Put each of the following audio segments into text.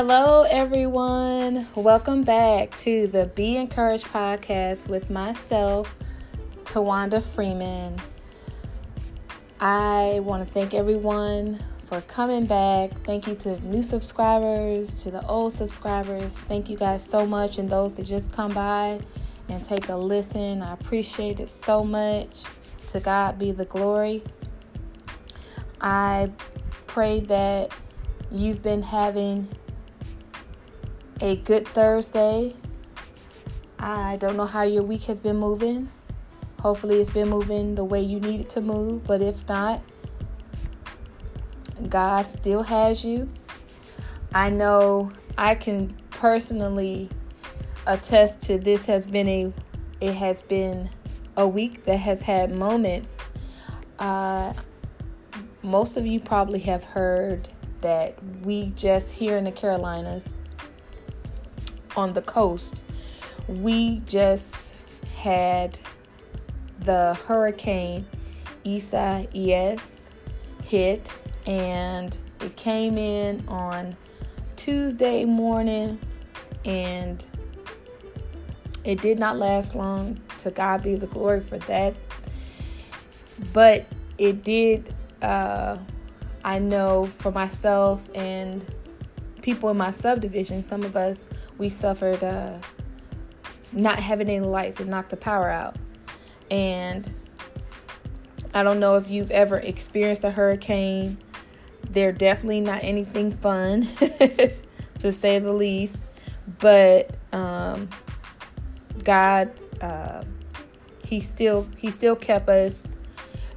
Hello, everyone. Welcome back to the Be Encouraged podcast with myself, Tawanda Freeman. I want to thank everyone for coming back. Thank you to new subscribers, to the old subscribers. Thank you guys so much, and those that just come by and take a listen. I appreciate it so much. To God be the glory. I pray that you've been having a good Thursday. I don't know how your week has been moving. Hopefully, it's been moving the way you need it to move, but if not, God still has you. I know I can personally attest to this has been a it has been a week that has had moments. Uh, most of you probably have heard that we just here in the Carolinas on the coast, we just had the hurricane Isaias hit and it came in on Tuesday morning and it did not last long. To God be the glory for that. But it did, uh, I know for myself and people in my subdivision, some of us, we suffered uh, not having any lights. and knocked the power out. And I don't know if you've ever experienced a hurricane. They're definitely not anything fun, to say the least. But um, God, uh, He still He still kept us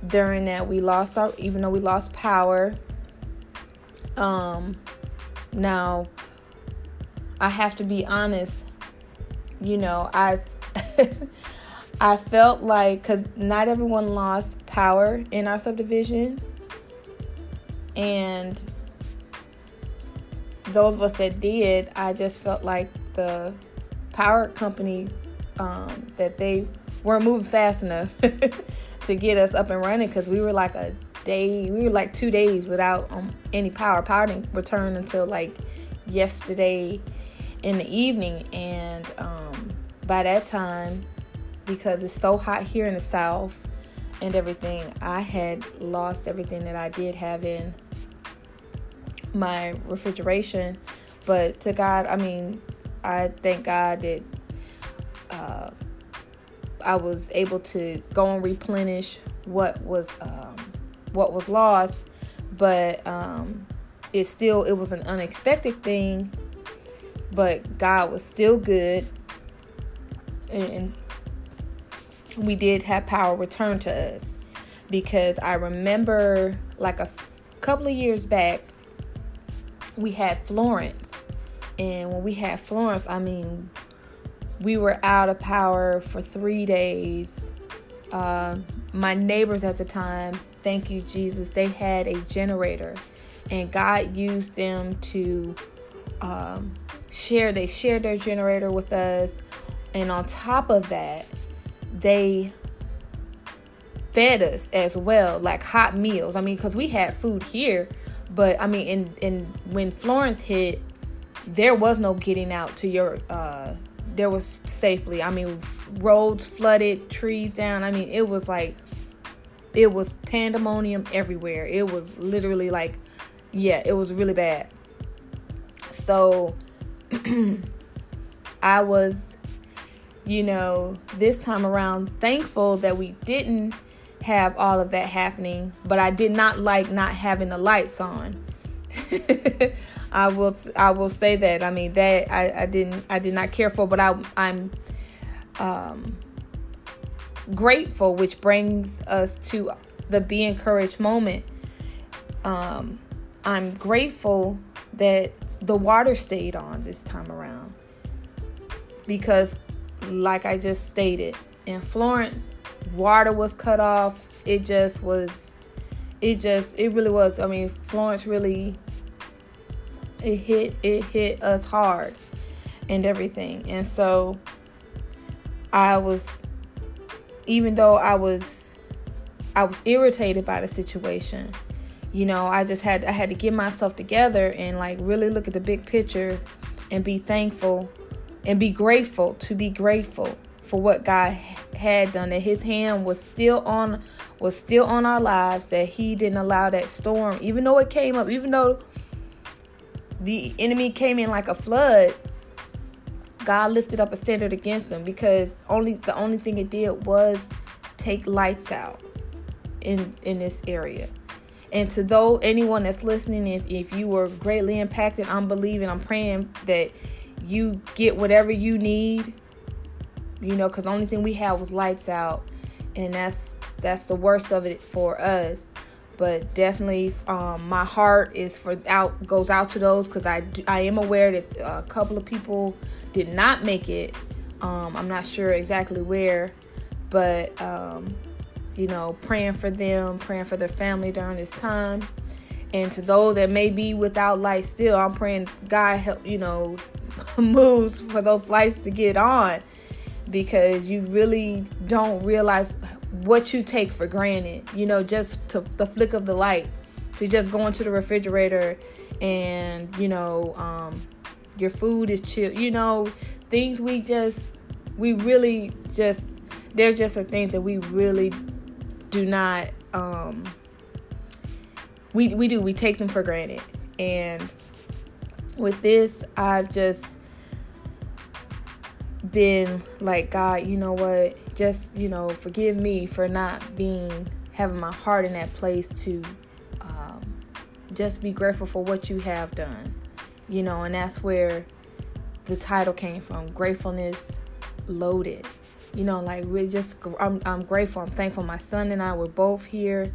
during that. We lost our, even though we lost power. Um, now, I have to be honest. You know, I I felt like cuz not everyone lost power in our subdivision and those of us that did, I just felt like the power company um, that they weren't moving fast enough to get us up and running because we were like a day, we were like two days without um, any power. Power didn't return until like yesterday in the evening, and um, by that time, because it's so hot here in the south and everything, I had lost everything that I did have in my refrigeration. But to God, I mean, I thank God that uh, I was able to go and replenish what was um, what was lost. But um, it still it was an unexpected thing but God was still good. And we did have power return to us. Because I remember like a couple of years back we had Florence. And when we had Florence I mean we were out of power for three days. Uh, my neighbors at the time thank you Jesus they had a generator. And God used them to um, share they shared their generator with us. And on top of that they fed us as well like hot meals. I mean because we had food here but i mean and in when florence hit there was no getting out to your uh there was safely i mean roads flooded trees down. I mean it was like it was pandemonium everywhere. It was literally like yeah it was really bad. So I was, you know, this time around thankful that we didn't have all of that happening, but I did not like not having the lights on. I will I will say that. I mean that I, I didn't I did not care for, but I I'm um grateful, which brings us to the be encouraged moment. Um I'm grateful that the water stayed on this time around. Because like I just stated in Florence water was cut off. It just was it just it really was I mean Florence really it hit it hit us hard and everything. And so I was even though I was I was irritated by the situation you know, I just had I had to get myself together and like really look at the big picture and be thankful and be grateful to be grateful for what God had done that his hand was still on was still on our lives that he didn't allow that storm even though it came up even though the enemy came in like a flood God lifted up a standard against them because only the only thing it did was take lights out in in this area. And to though anyone that's listening, if, if you were greatly impacted, I'm believing, I'm praying that you get whatever you need. You know, because the only thing we had was lights out, and that's that's the worst of it for us. But definitely, um, my heart is for out goes out to those because I I am aware that a couple of people did not make it. Um, I'm not sure exactly where, but um, you know, praying for them, praying for their family during this time. And to those that may be without light still, I'm praying God help, you know, moves for those lights to get on because you really don't realize what you take for granted. You know, just to the flick of the light, to just go into the refrigerator and, you know, um, your food is chill. You know, things we just, we really just, they're just are things that we really do not um we we do we take them for granted. And with this i've just been like god you know what? Just you know forgive me for not being having my heart in that place to um, just be grateful for what you have done. You know and that's where the title came from gratefulness loaded you know, like we're just, I'm, I'm grateful, I'm thankful. My son and I were both here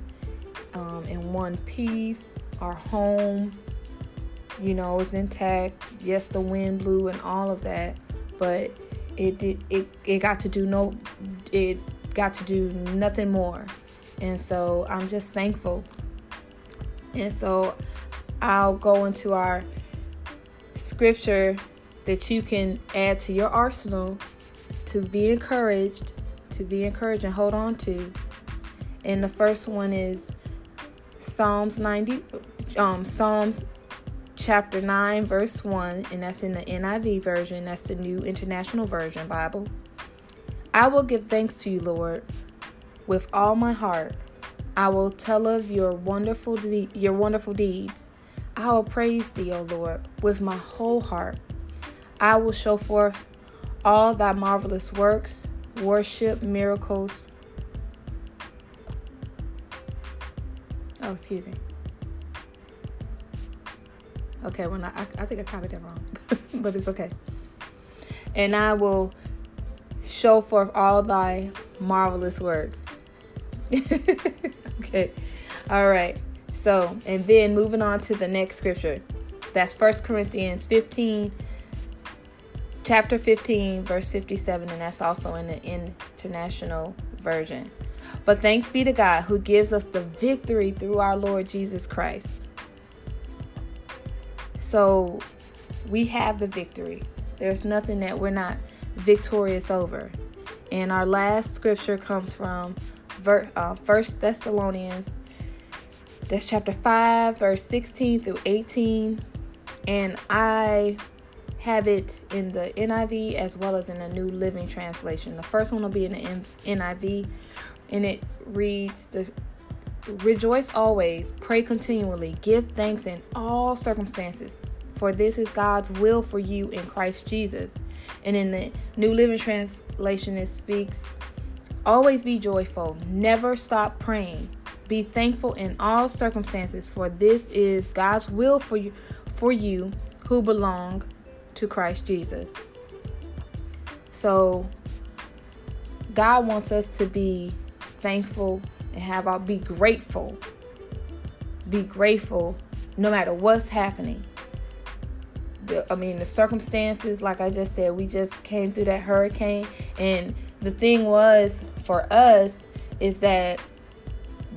um, in one piece. Our home, you know, is intact. Yes, the wind blew and all of that, but it did, it, it got to do no, it got to do nothing more. And so I'm just thankful. And so I'll go into our scripture that you can add to your arsenal to be encouraged, to be encouraged and hold on to. And the first one is Psalms 90 um Psalms chapter 9 verse 1 and that's in the NIV version, that's the New International Version Bible. I will give thanks to you, Lord, with all my heart. I will tell of your wonderful de- your wonderful deeds. I will praise thee, O Lord, with my whole heart. I will show forth all thy marvelous works, worship, miracles. Oh, excuse me. Okay, well, I, I think I copied that wrong, but it's okay. And I will show forth all thy marvelous works. okay, all right. So, and then moving on to the next scripture. That's First Corinthians 15 chapter 15, verse 57, and that's also in the international version. But thanks be to God who gives us the victory through our Lord Jesus Christ. So we have the victory. There's nothing that we're not victorious over. And our last scripture comes from uh, First Thessalonians, that's chapter 5, verse 16 through 18. And I have it in the NIV as well as in the New Living Translation. The first one will be in the NIV, and it reads the Rejoice always, pray continually, give thanks in all circumstances, for this is God's will for you in Christ Jesus. And in the New Living Translation, it speaks Always be joyful, never stop praying. Be thankful in all circumstances, for this is God's will for you for you who belong to Christ Jesus. So God wants us to be thankful and have our be grateful. Be grateful no matter what's happening. The, I mean, the circumstances, like I just said, we just came through that hurricane. And the thing was for us is that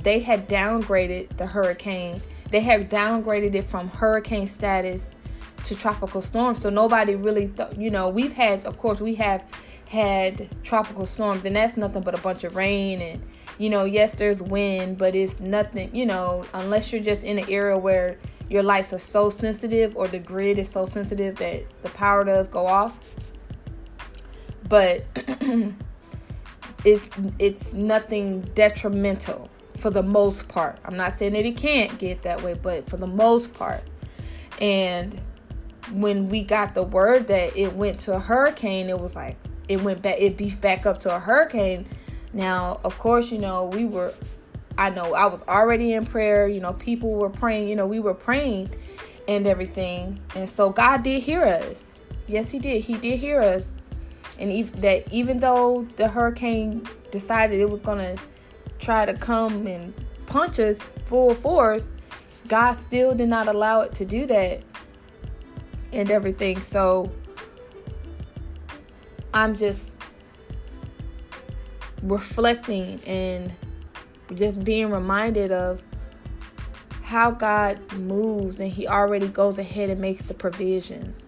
they had downgraded the hurricane. They had downgraded it from hurricane status to tropical storms. So nobody really, th- you know, we've had, of course, we have had tropical storms, and that's nothing but a bunch of rain and you know, yes, there's wind, but it's nothing, you know, unless you're just in an area where your lights are so sensitive or the grid is so sensitive that the power does go off. But it's it's nothing detrimental for the most part. I'm not saying that it can't get that way, but for the most part. And when we got the word that it went to a hurricane, it was like it went back it beefed back up to a hurricane now, of course, you know, we were, I know I was already in prayer, you know, people were praying, you know, we were praying and everything. And so God did hear us. Yes, He did. He did hear us. And that even though the hurricane decided it was going to try to come and punch us full force, God still did not allow it to do that and everything. So I'm just reflecting and just being reminded of how God moves and He already goes ahead and makes the provisions.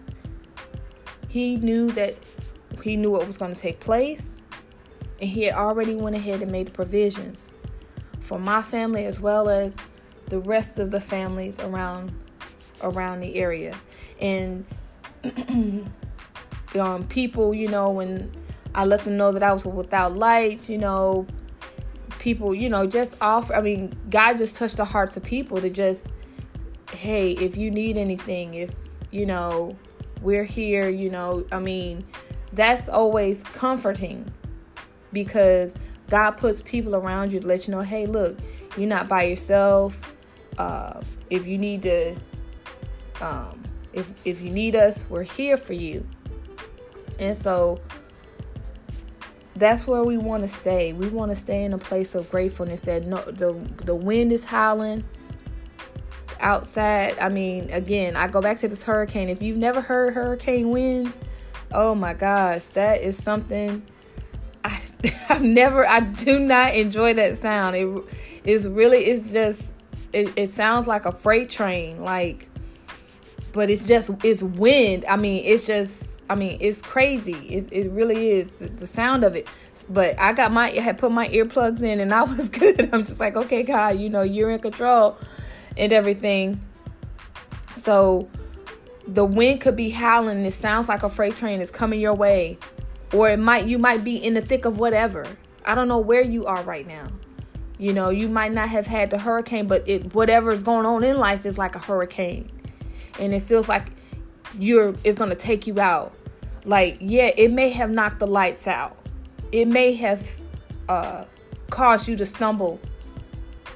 He knew that He knew what was going to take place, and He had already went ahead and made the provisions for my family as well as the rest of the families around around the area. And um, people, you know, when I let them know that I was without lights, you know, people, you know, just offer. I mean, God just touched the hearts of people to just, hey, if you need anything, if, you know, we're here, you know, I mean, that's always comforting because God puts people around you to let you know, hey, look, you're not by yourself. Uh, if you need to, um, if if you need us, we're here for you. And so that's where we want to stay. We want to stay in a place of gratefulness that no the the wind is howling outside. I mean, again, I go back to this hurricane. If you've never heard hurricane winds, oh my gosh, that is something I I've never I do not enjoy that sound. It is really it's just it, it sounds like a freight train like but it's just it's wind. I mean, it's just I mean, it's crazy. It, it really is the sound of it. But I got my I had put my earplugs in and I was good. I'm just like, okay, God, you know, you're in control and everything. So the wind could be howling. It sounds like a freight train is coming your way, or it might you might be in the thick of whatever. I don't know where you are right now. You know, you might not have had the hurricane, but it whatever is going on in life is like a hurricane, and it feels like you're it's gonna take you out. Like, yeah, it may have knocked the lights out. It may have uh, caused you to stumble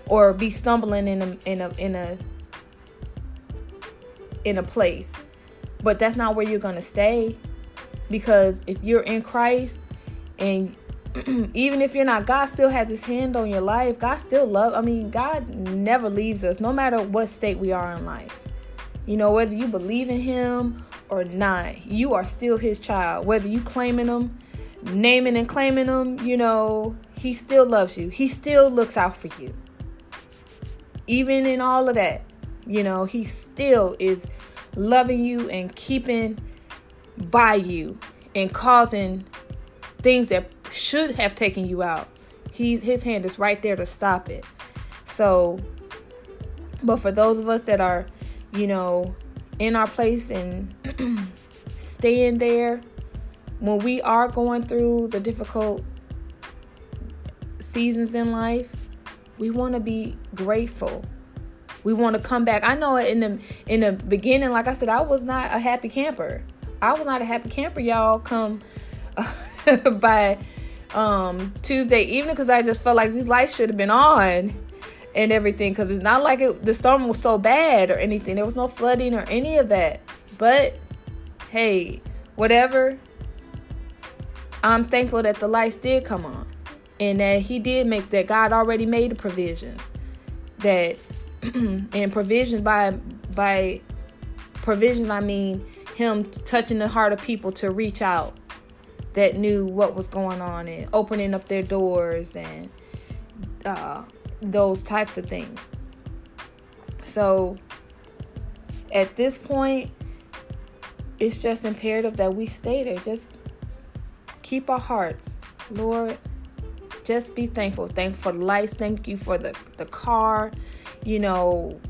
or be stumbling in a in a in a in a place. But that's not where you're gonna stay. Because if you're in Christ and even if you're not, God still has his hand on your life. God still love. I mean, God never leaves us, no matter what state we are in life. You know, whether you believe in him or not, you are still his child. Whether you claiming him, naming and claiming him, you know, he still loves you. He still looks out for you. Even in all of that, you know, he still is loving you and keeping by you and causing things that should have taken you out. He his hand is right there to stop it. So but for those of us that are you know, in our place and staying there when we are going through the difficult seasons in life, we want to be grateful. We want to come back. I know in the in the beginning, like I said, I was not a happy camper. I was not a happy camper, y'all. Come by um Tuesday evening because I just felt like these lights should have been on and everything because it's not like it, the storm was so bad or anything. There was no flooding or any of that. But hey, whatever. I'm thankful that the lights did come on and that He did make that God already made the provisions. That and provisions by by provisions I mean Him touching the heart of people to reach out that knew what was going on and opening up their doors and uh, those types of things. So at this point, it's just imperative that we stay there. Just keep our hearts. Lord, just be thankful. Thank for the lights. Thank you for the the car. You know,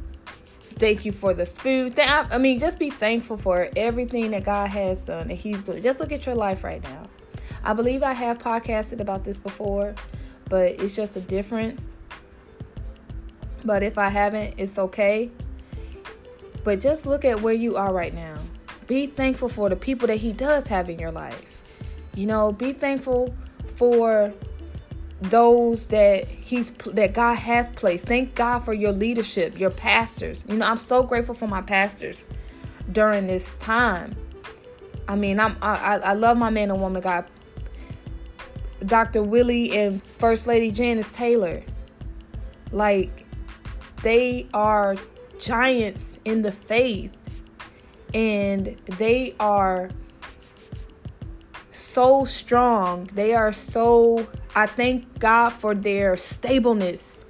thank you for the food. I mean, just be thankful for everything that God has done that He's doing. Just look at your life right now. I believe I have podcasted about this before, but it's just a difference. But if I haven't, it's okay. But just look at where you are right now. Be thankful for the people that He does have in your life. You know, be thankful for those that he's that God has placed. Thank God for your leadership, your pastors. You know, I'm so grateful for my pastors during this time. I mean, I'm I, I love my man and woman God, Dr. Willie and First Lady Janice Taylor. Like they are giants in the faith and they are so strong. They are so I thank God for their stableness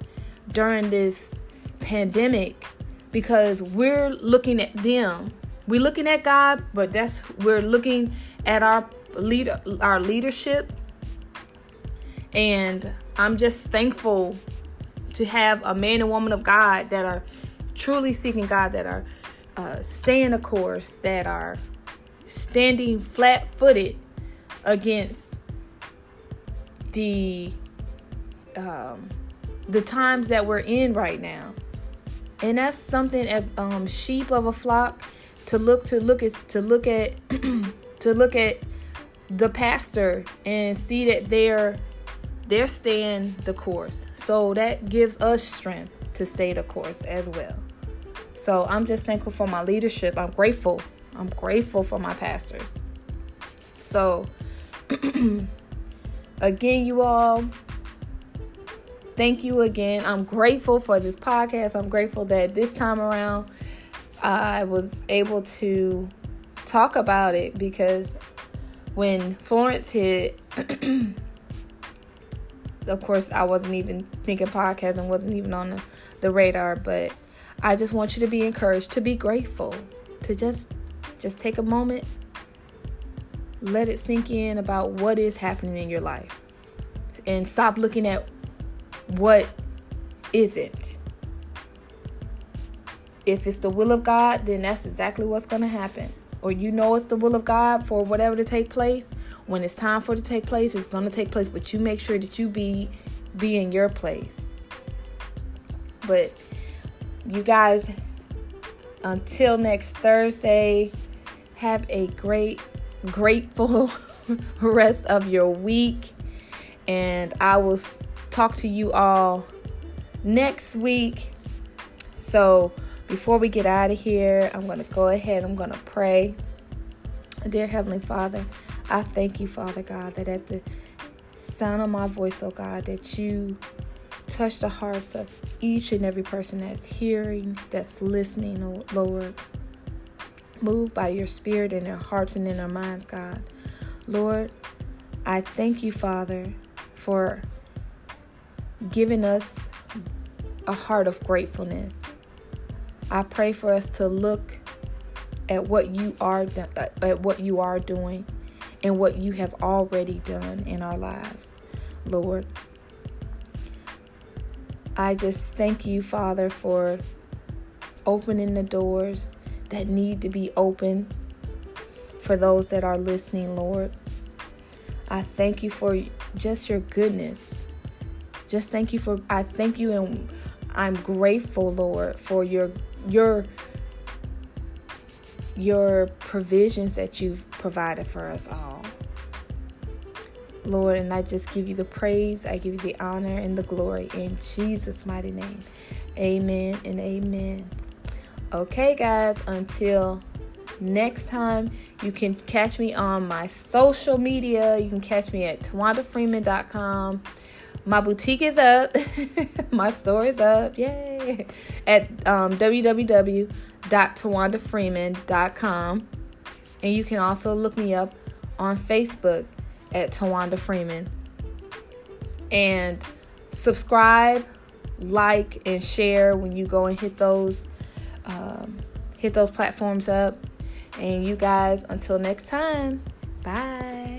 during this pandemic because we're looking at them. We're looking at God, but that's we're looking at our leader our leadership and I'm just thankful to have a man and woman of God that are truly seeking God, that are uh, staying the course, that are standing flat footed against the um, the times that we're in right now. And that's something as um, sheep of a flock to look to look at to look at to look at the pastor and see that they're they're staying the course. So that gives us strength to stay the course as well. So I'm just thankful for my leadership. I'm grateful. I'm grateful for my pastors. So again, you all, thank you again. I'm grateful for this podcast. I'm grateful that this time around I was able to talk about it because when Florence hit of course, I wasn't even thinking podcast and wasn't even on the, the radar, but I just want you to be encouraged, to be grateful, to just just take a moment, let it sink in about what is happening in your life, and stop looking at what isn't. If it's the will of God, then that's exactly what's going to happen. Or you know it's the will of God for whatever to take place, when it's time for it to take place, it's going to take place, but you make sure that you be be in your place. But you guys until next Thursday, have a great grateful rest of your week and I will talk to you all next week. So, before we get out of here, I'm going to go ahead. I'm going to pray. Dear Heavenly Father, I thank you, Father God, that at the sound of my voice, oh God, that you touch the hearts of each and every person that's hearing, that's listening, oh Lord. Move by your spirit in their hearts and in their minds, God. Lord, I thank you, Father, for giving us a heart of gratefulness. I pray for us to look at what you are uh, at what you are doing and what you have already done in our lives, Lord. I just thank you, Father, for opening the doors that need to be open for those that are listening, Lord. I thank you for just your goodness. Just thank you for I thank you and I'm grateful, Lord, for your your your provisions that you've provided for us all. Lord, and I just give you the praise, I give you the honor and the glory in Jesus' mighty name. Amen and amen. Okay, guys, until next time, you can catch me on my social media. You can catch me at TawandaFreeman.com. My boutique is up. my store is up. Yay. At um, www.tawandafreeman.com. And you can also look me up on Facebook at Tawanda Freeman. And subscribe, like, and share when you go and hit those um, hit those platforms up. And you guys, until next time, bye.